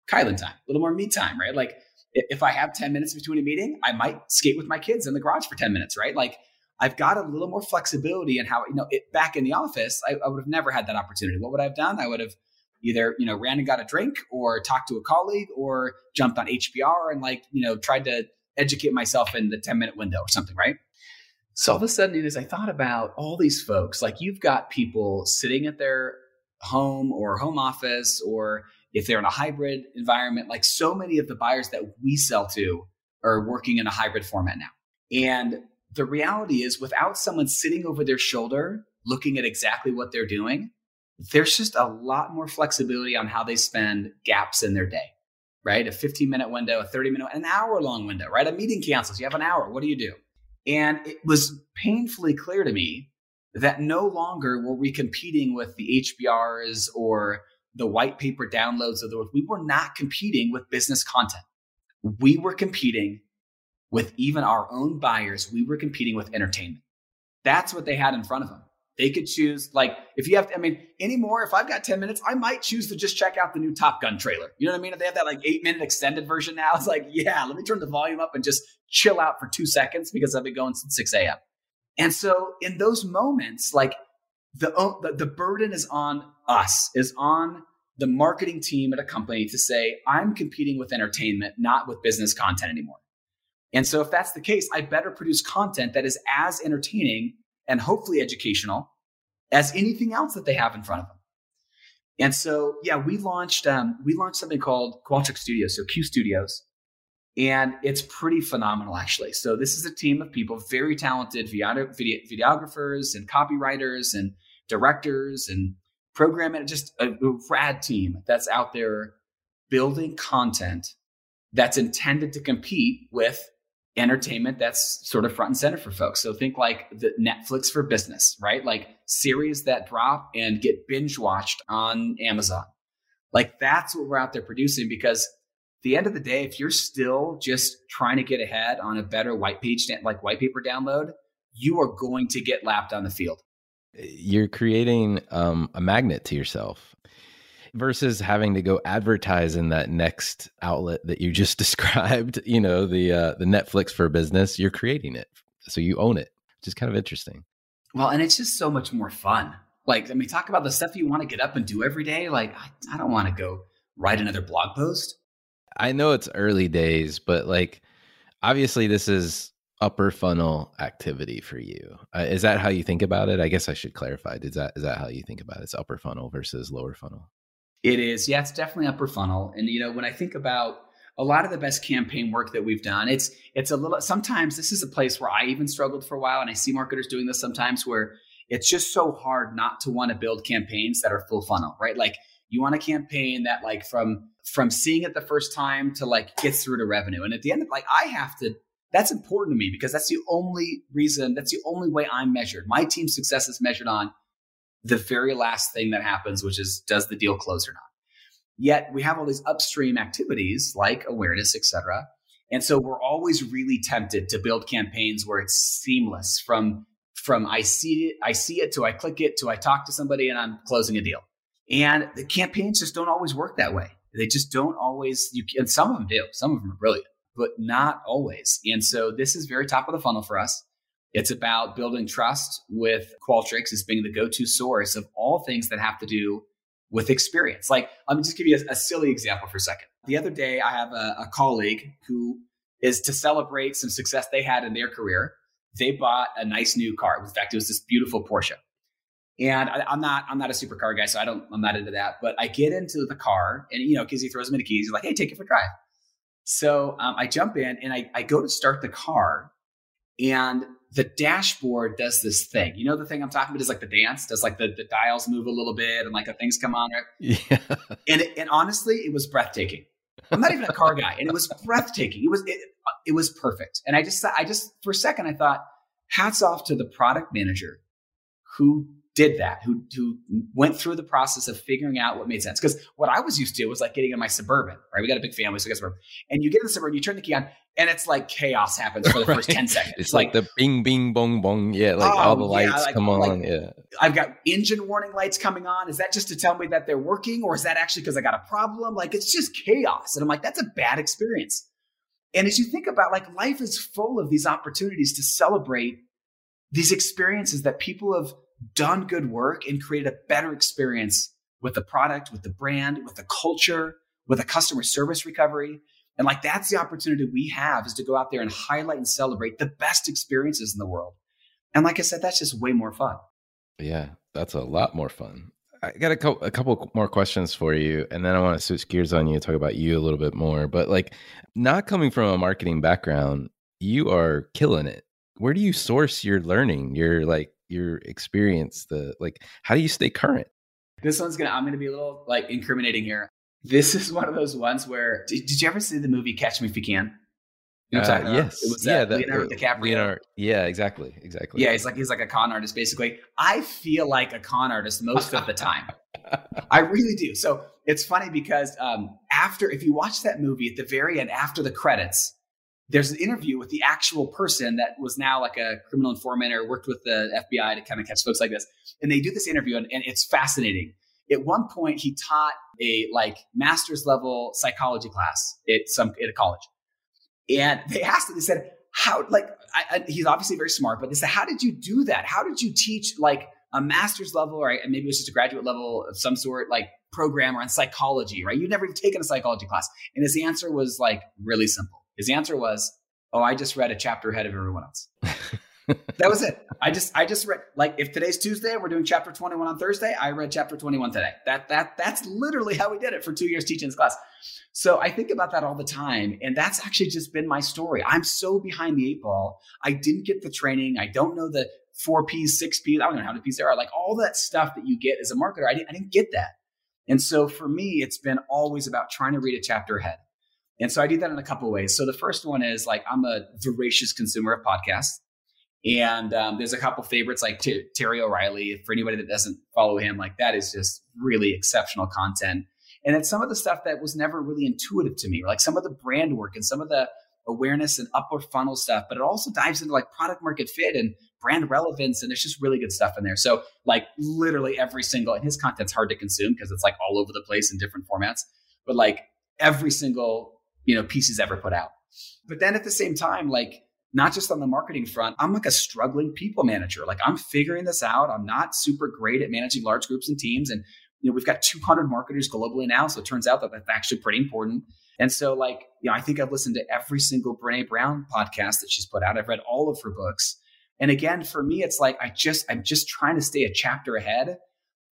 Kylan time, a little more me time, right? Like if I have 10 minutes between a meeting, I might skate with my kids in the garage for 10 minutes, right? Like I've got a little more flexibility in how, you know, it, back in the office, I, I would have never had that opportunity. What would I have done? I would have either, you know, ran and got a drink or talked to a colleague or jumped on HBR and like, you know, tried to educate myself in the 10 minute window or something, right? So all of a sudden, as I thought about all these folks, like you've got people sitting at their home or home office, or if they're in a hybrid environment, like so many of the buyers that we sell to are working in a hybrid format now. And the reality is, without someone sitting over their shoulder looking at exactly what they're doing, there's just a lot more flexibility on how they spend gaps in their day, right? A 15 minute window, a 30 minute, an hour long window, right? A meeting cancels, you have an hour. What do you do? And it was painfully clear to me that no longer were we competing with the HBRs or the white paper downloads of the world. We were not competing with business content. We were competing with even our own buyers. We were competing with entertainment. That's what they had in front of them. They could choose, like, if you have, to, I mean, anymore, if I've got 10 minutes, I might choose to just check out the new Top Gun trailer. You know what I mean? If they have that like eight minute extended version now, it's like, yeah, let me turn the volume up and just chill out for two seconds because I've been going since 6 a.m. And so in those moments, like the, the, the burden is on us, is on the marketing team at a company to say, I'm competing with entertainment, not with business content anymore. And so if that's the case, I better produce content that is as entertaining and hopefully educational as anything else that they have in front of them. And so, yeah, we launched um, we launched something called Qualtrics Studios, so Q Studios, and it's pretty phenomenal actually. So this is a team of people, very talented video, video, videographers and copywriters and directors and program just a, a rad team that's out there building content that's intended to compete with entertainment that's sort of front and center for folks. So think like the Netflix for business, right? Like series that drop and get binge watched on Amazon. Like that's what we're out there producing because the end of the day, if you're still just trying to get ahead on a better white page, like white paper download, you are going to get lapped on the field. You're creating um, a magnet to yourself versus having to go advertise in that next outlet that you just described you know the uh, the netflix for business you're creating it so you own it which is kind of interesting. Well and it's just so much more fun. Like i mean talk about the stuff you want to get up and do every day like i, I don't want to go write another blog post. I know it's early days but like obviously this is upper funnel activity for you. Uh, is that how you think about it? I guess i should clarify. Is that is that how you think about it? It's upper funnel versus lower funnel it is. Yeah, it's definitely upper funnel. And you know, when I think about a lot of the best campaign work that we've done, it's it's a little sometimes this is a place where I even struggled for a while and I see marketers doing this sometimes where it's just so hard not to want to build campaigns that are full funnel, right? Like you want a campaign that like from from seeing it the first time to like gets through to revenue. And at the end of like I have to that's important to me because that's the only reason, that's the only way I'm measured. My team's success is measured on the very last thing that happens, which is does the deal close or not? Yet we have all these upstream activities like awareness, et cetera. And so we're always really tempted to build campaigns where it's seamless from from I see it, I see it to I click it to I talk to somebody and I'm closing a deal. And the campaigns just don't always work that way. They just don't always you and some of them do. Some of them are brilliant, but not always. And so this is very top of the funnel for us. It's about building trust with Qualtrics as being the go-to source of all things that have to do with experience. Like, let me just give you a, a silly example for a second. The other day, I have a, a colleague who is to celebrate some success they had in their career. They bought a nice new car. In fact, it was this beautiful Porsche. And I, am not I'm not a supercar guy, so I don't I'm not into that. But I get into the car, and you know, because he throws me the keys, he's like, "Hey, take it for a drive." So um, I jump in and I, I go to start the car, and the dashboard does this thing. You know the thing I'm talking about is like the dance, does like the, the dials move a little bit and like the things come on. Right? Yeah. And it, and honestly, it was breathtaking. I'm not even a car guy, and it was breathtaking. It was it, it was perfect. And I just I just for a second I thought, hats off to the product manager who did that, who who went through the process of figuring out what made sense. Because what I was used to was like getting in my suburban, right? We got a big family, so got suburban, and you get in the suburban, you turn the key on, and it's like chaos happens for the right. first ten seconds. It's like, like, the bing, bing, bong, bong, yeah, like oh, all the lights yeah, like, come on, like, yeah. I've got engine warning lights coming on. Is that just to tell me that they're working, or is that actually because I got a problem? Like it's just chaos, and I'm like, that's a bad experience. And as you think about like life is full of these opportunities to celebrate these experiences that people have done good work and created a better experience with the product, with the brand, with the culture, with a customer service recovery. And like that's the opportunity we have is to go out there and highlight and celebrate the best experiences in the world. And like I said, that's just way more fun. Yeah, that's a lot more fun. I got a couple, a couple more questions for you, and then I want to switch gears on you, and talk about you a little bit more. But like, not coming from a marketing background, you are killing it. Where do you source your learning, your like your experience the like how do you stay current this one's gonna i'm gonna be a little like incriminating here this is one of those ones where did, did you ever see the movie catch me if you can You know uh, yes. It was yeah, that Leonardo DiCaprio. Leonardo, yeah, exactly, exactly. Yeah, he's like he's like a con artist basically. I feel like a con artist most of the time. I really do. So it's funny because um, after if you watch that movie at the very end, after the credits, there's an interview with the actual person that was now like a criminal informant or worked with the FBI to kind of catch folks like this. And they do this interview, and, and it's fascinating. At one point, he taught a like master's level psychology class at some at a college, and they asked him. They said, "How like I, I, he's obviously very smart, but they said, how did you do that? How did you teach like a master's level, or maybe it was just a graduate level of some sort, like program on psychology, right? You've never even taken a psychology class." And his answer was like really simple. His answer was, "Oh, I just read a chapter ahead of everyone else." that was it. I just I just read like if today's Tuesday, we're doing chapter 21 on Thursday, I read chapter 21 today. That that that's literally how we did it for 2 years teaching this class. So I think about that all the time and that's actually just been my story. I'm so behind the eight ball. I didn't get the training. I don't know the 4 Ps, 6 Ps, I don't know how many Ps there are. Like all that stuff that you get as a marketer, I didn't, I didn't get that. And so for me, it's been always about trying to read a chapter ahead. And so I do that in a couple ways. So the first one is like I'm a voracious consumer of podcasts. And um, there's a couple favorites like T- Terry O'Reilly. For anybody that doesn't follow him, like that is just really exceptional content. And it's some of the stuff that was never really intuitive to me, like some of the brand work and some of the awareness and upper funnel stuff. But it also dives into like product market fit and brand relevance. And there's just really good stuff in there. So like literally every single, and his content's hard to consume because it's like all over the place in different formats. But like every single, you know, piece he's ever put out. But then at the same time, like not just on the marketing front. I'm like a struggling people manager. Like I'm figuring this out. I'm not super great at managing large groups and teams. And, you know, we've got 200 marketers globally now. So it turns out that that's actually pretty important. And so, like, you know, I think I've listened to every single Brene Brown podcast that she's put out. I've read all of her books. And again, for me, it's like I just, I'm just trying to stay a chapter ahead.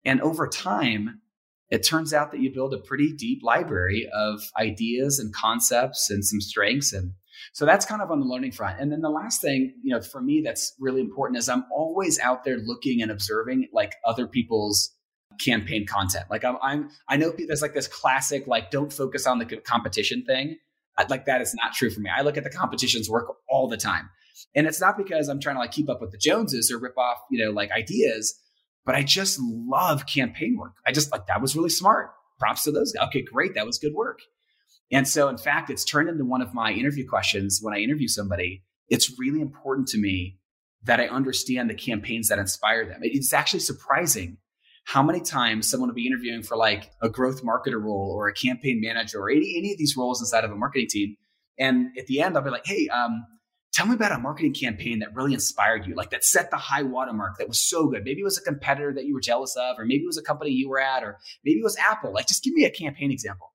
And over time, it turns out that you build a pretty deep library of ideas and concepts and some strengths. And so that's kind of on the learning front. And then the last thing, you know, for me that's really important is I'm always out there looking and observing like other people's campaign content. Like I'm, I'm I know there's like this classic like don't focus on the competition thing. Like that is not true for me. I look at the competition's work all the time. And it's not because I'm trying to like keep up with the Joneses or rip off, you know, like ideas, but I just love campaign work. I just like that was really smart. Props to those guys. Okay, great. That was good work. And so, in fact, it's turned into one of my interview questions when I interview somebody. It's really important to me that I understand the campaigns that inspire them. It's actually surprising how many times someone will be interviewing for like a growth marketer role or a campaign manager or any, any of these roles inside of a marketing team. And at the end, I'll be like, hey, um, tell me about a marketing campaign that really inspired you, like that set the high watermark that was so good. Maybe it was a competitor that you were jealous of, or maybe it was a company you were at, or maybe it was Apple. Like, just give me a campaign example.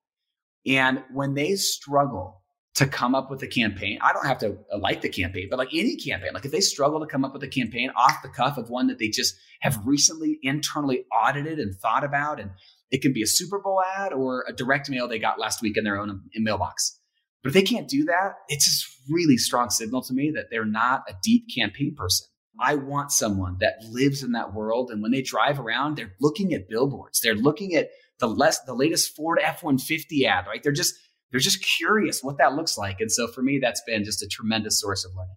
And when they struggle to come up with a campaign, I don't have to uh, like the campaign, but like any campaign, like if they struggle to come up with a campaign off the cuff of one that they just have recently internally audited and thought about, and it can be a Super Bowl ad or a direct mail they got last week in their own um, mailbox. But if they can't do that, it's just really strong signal to me that they're not a deep campaign person. I want someone that lives in that world. And when they drive around, they're looking at billboards. They're looking at the less the latest Ford F-150 ad, right? They're just they're just curious what that looks like. And so for me, that's been just a tremendous source of learning.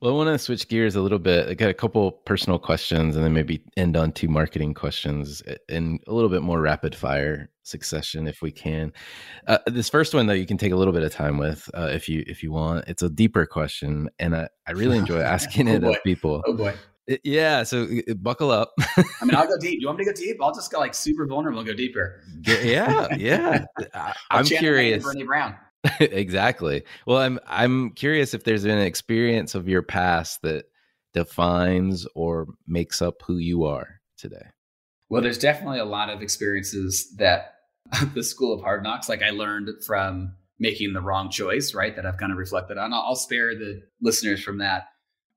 Well, I want to switch gears a little bit. I got a couple personal questions and then maybe end on two marketing questions in a little bit more rapid fire succession if we can. Uh, this first one though you can take a little bit of time with uh, if you if you want. It's a deeper question and I, I really enjoy asking oh it of people. Oh boy. Yeah, so buckle up. I mean, I'll go deep. You want me to go deep? I'll just go like super vulnerable and go deeper. Yeah, yeah. I'm curious. Brene Brown. exactly. Well, I'm I'm curious if there's been an experience of your past that defines or makes up who you are today. Well, there's definitely a lot of experiences that the school of hard knocks, like I learned from making the wrong choice, right? That I've kind of reflected on. I'll spare the listeners from that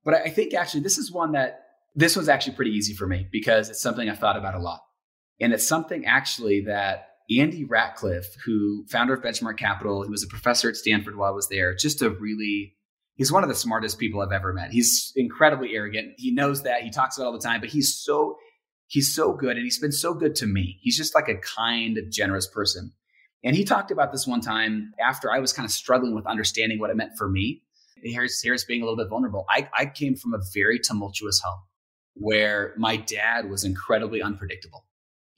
but I think actually this is one that this was actually pretty easy for me because it's something I've thought about a lot. And it's something actually that Andy Rachleff, who founder of Benchmark Capital, who was a professor at Stanford while I was there, just a really he's one of the smartest people I've ever met. He's incredibly arrogant. He knows that. He talks about all the time, but he's so he's so good and he's been so good to me. He's just like a kind, generous person. And he talked about this one time after I was kind of struggling with understanding what it meant for me. here's here's being a little bit vulnerable. I, I came from a very tumultuous home where my dad was incredibly unpredictable.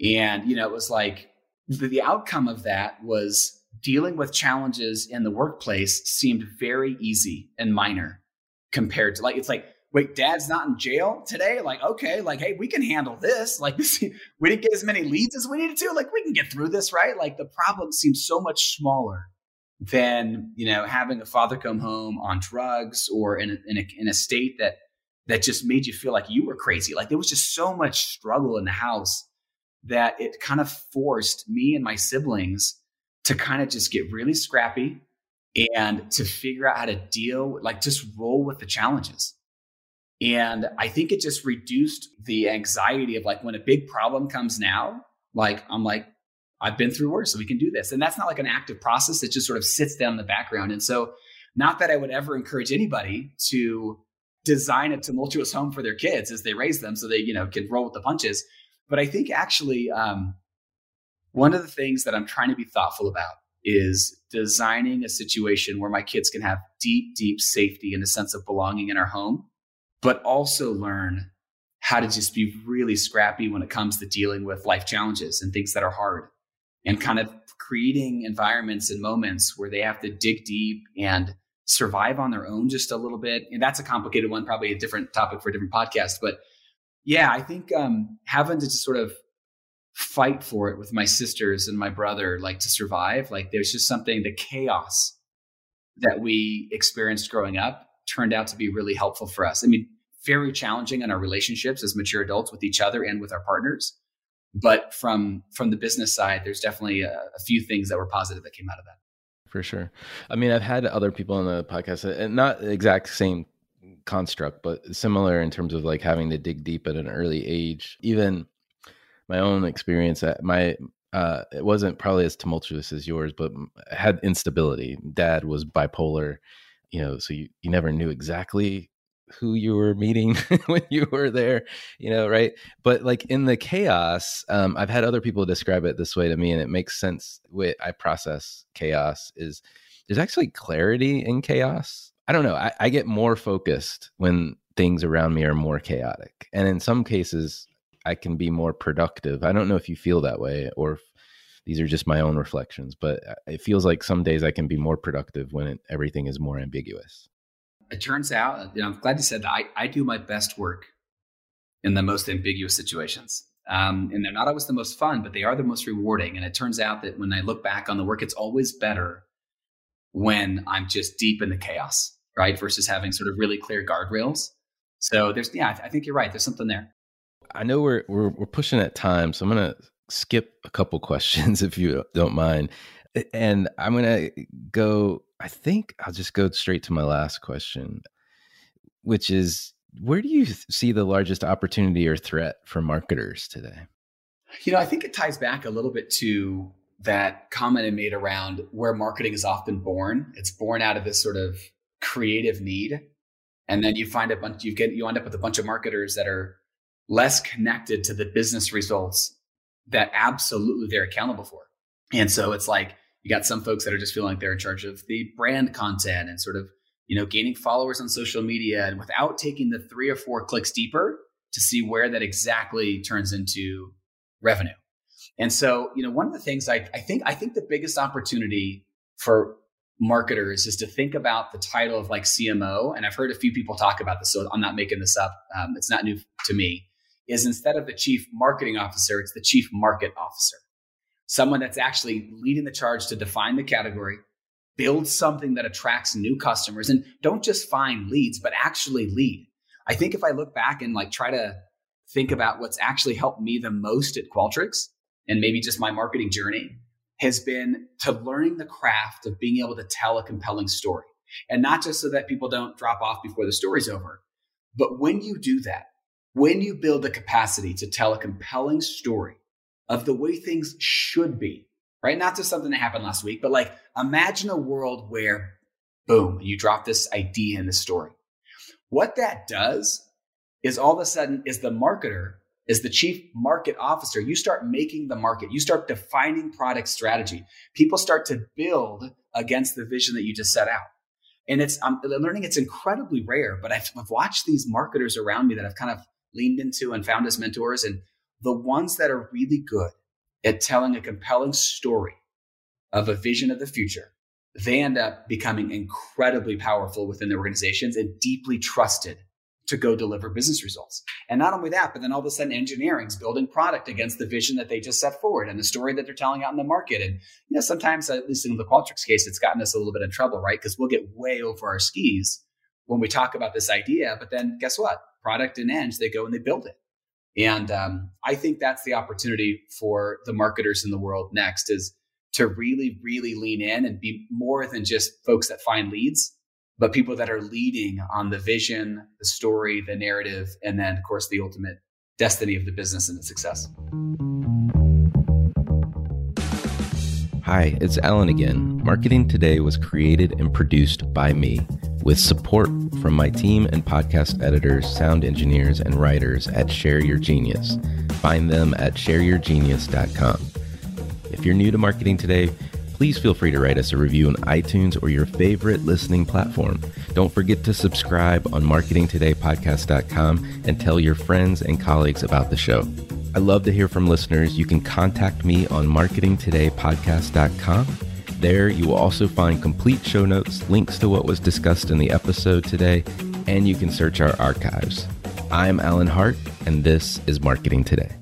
And, you know, it was like the, the outcome of that was dealing with challenges in the workplace seemed very easy and minor compared to like it's like wait dad's not in jail today? Like okay like hey we can handle this. Like we didn't get as many leads as we needed to. Like we can get through this right? Like the problem seems so much smaller than you know having a father come home on drugs or in a, in a, in a state that that just made you feel like you were crazy. Like there was just so much struggle in the house that it kind of forced me and my siblings to kind of just get really scrappy and to figure out how to deal like just roll with the challenges. And i think it just reduced the anxiety of like when a big problem comes now like i'm like i've been through worse so we can do this. And that's not like an active process it just sort of sits down in the background. And so not that i would ever encourage anybody to design a tumultuous home for their kids as they raise them so they you know can roll with the punches but i think actually um, one of the things that I'm trying to be thoughtful about is designing a situation where my kids can have deep, deep safety and a sense of belonging in our home, but also learn how to just be really scrappy when it comes to dealing with life challenges and things that are hard and kind of creating environments and moments where they have to dig deep and survive on their own just a little bit. And that's a complicated one, probably a different topic for a different podcast. But yeah, I think um, having to just sort of fight for it with my sisters and my brother, like to survive. Like there's just something, the chaos that we experienced growing up turned out to be really helpful for us. I mean, very challenging in our relationships as mature adults with each other and with our partners. But from from the business side, there's definitely a, a few things that were positive that came out of that. For sure. I mean, I've had other people on the podcast, and not exact same construct, but similar in terms of like having to dig deep at an early age. Even my own experience at my uh, it wasn't probably as tumultuous as yours, but had instability. Dad was bipolar, you know, so you, you never knew exactly who you were meeting when you were there, you know, right? But like in the chaos, um, I've had other people describe it this way to me, and it makes sense. Way I process chaos is there's actually clarity in chaos. I don't know. I, I get more focused when things around me are more chaotic, and in some cases, I can be more productive. I don't know if you feel that way or if these are just my own reflections, but uh, it feels like some days I can be more productive when it, everything is more ambiguous. It turns out, you know, I'm glad you said that. I, I do my best work in the most ambiguous situations. Um, and they're not always the most fun, but they are the most rewarding. And it turns out that when I look back on the work, it's always better when I'm just deep in the chaos, right? Versus having sort of really clear guardrails. So there's, yeah, I, I think you're right. There's something there. I know we're we're we're pushing at time, so I'm gonna skip a couple questions if you don't mind, and I'm gonna go. I think I'll just go straight to my last question, which is where do you see the largest opportunity or threat for marketers today? You know, I think it ties back a little bit to that comment I made around where marketing is often born. It's born out of this sort of creative need. And then you find a bunch, you get, you end up with a bunch of marketers that are less connected to the business results that absolutely they're accountable for. And so it's like you got some folks that are just feeling like they're in charge of the brand content and sort of, you know, gaining followers on social media and without taking the three or four clicks deeper to see where that exactly turns into revenue. And so, you know, one of the things I, I think I think the biggest opportunity for marketers is to think about the title of like CMO. And I've heard a few people talk about this, so I'm not making this up. Um, it's not new to me is instead of the chief marketing officer, it's the chief market officer. Someone that's actually leading the charge to define the category, build something that attracts new customers, and don't just find leads, but actually lead. I think if I look back and like try to think about what's actually helped me the most at Qualtrics and maybe just my marketing journey has been to learning the craft of being able to tell a compelling story. And not just so that people don't drop off before the story's over, but when you do that, when you build the capacity to tell a compelling story of the way things should be, right? Not just something that happened last week, but like imagine a world where, boom, you drop this idea in the story. What that does is all of a sudden, is the marketer, is the chief market officer, you start making the market, you start defining product strategy. People start to build against the vision that you just set out. And it's um, I'm learning it's incredibly rare, but I've, I've watched these marketers around me that I've kind of leaned into and found as mentors, and the ones that are really good at telling a compelling story of a vision of the future, they end up becoming incredibly powerful within their organizations and deeply trusted to go deliver business results. And not only that, but then all of a sudden engineering's building product against the vision that they just set forward and the story that they're telling out in the market. And, you know, sometimes, at least in the Qualtrics case, it's gotten us a little bit in trouble, right? Because we'll get way over our skis when we talk about this idea. But then guess what? Product and eng, they go and they build it. And um, I think that's the opportunity for the marketers in the world next is to really, really lean in and be more than just folks that find leads, but people that are leading on the vision, the story, the narrative, and then, of course, the ultimate destiny of the business and its success. Hi, it's Alan again. Marketing Today was created and produced by me with support from my team and podcast editors, sound engineers, and writers at Share Your Genius. Find them at shareyourgenius.com. If you're new to Marketing Today, please feel free to write us a review on iTunes or your favorite listening platform. Don't forget to subscribe on marketingtodaypodcast.com and tell your friends and colleagues about the show. I love to hear from listeners. You can contact me on marketingtodaypodcast.com. There, you will also find complete show notes, links to what was discussed in the episode today, and you can search our archives. I'm Alan Hart, and this is Marketing Today.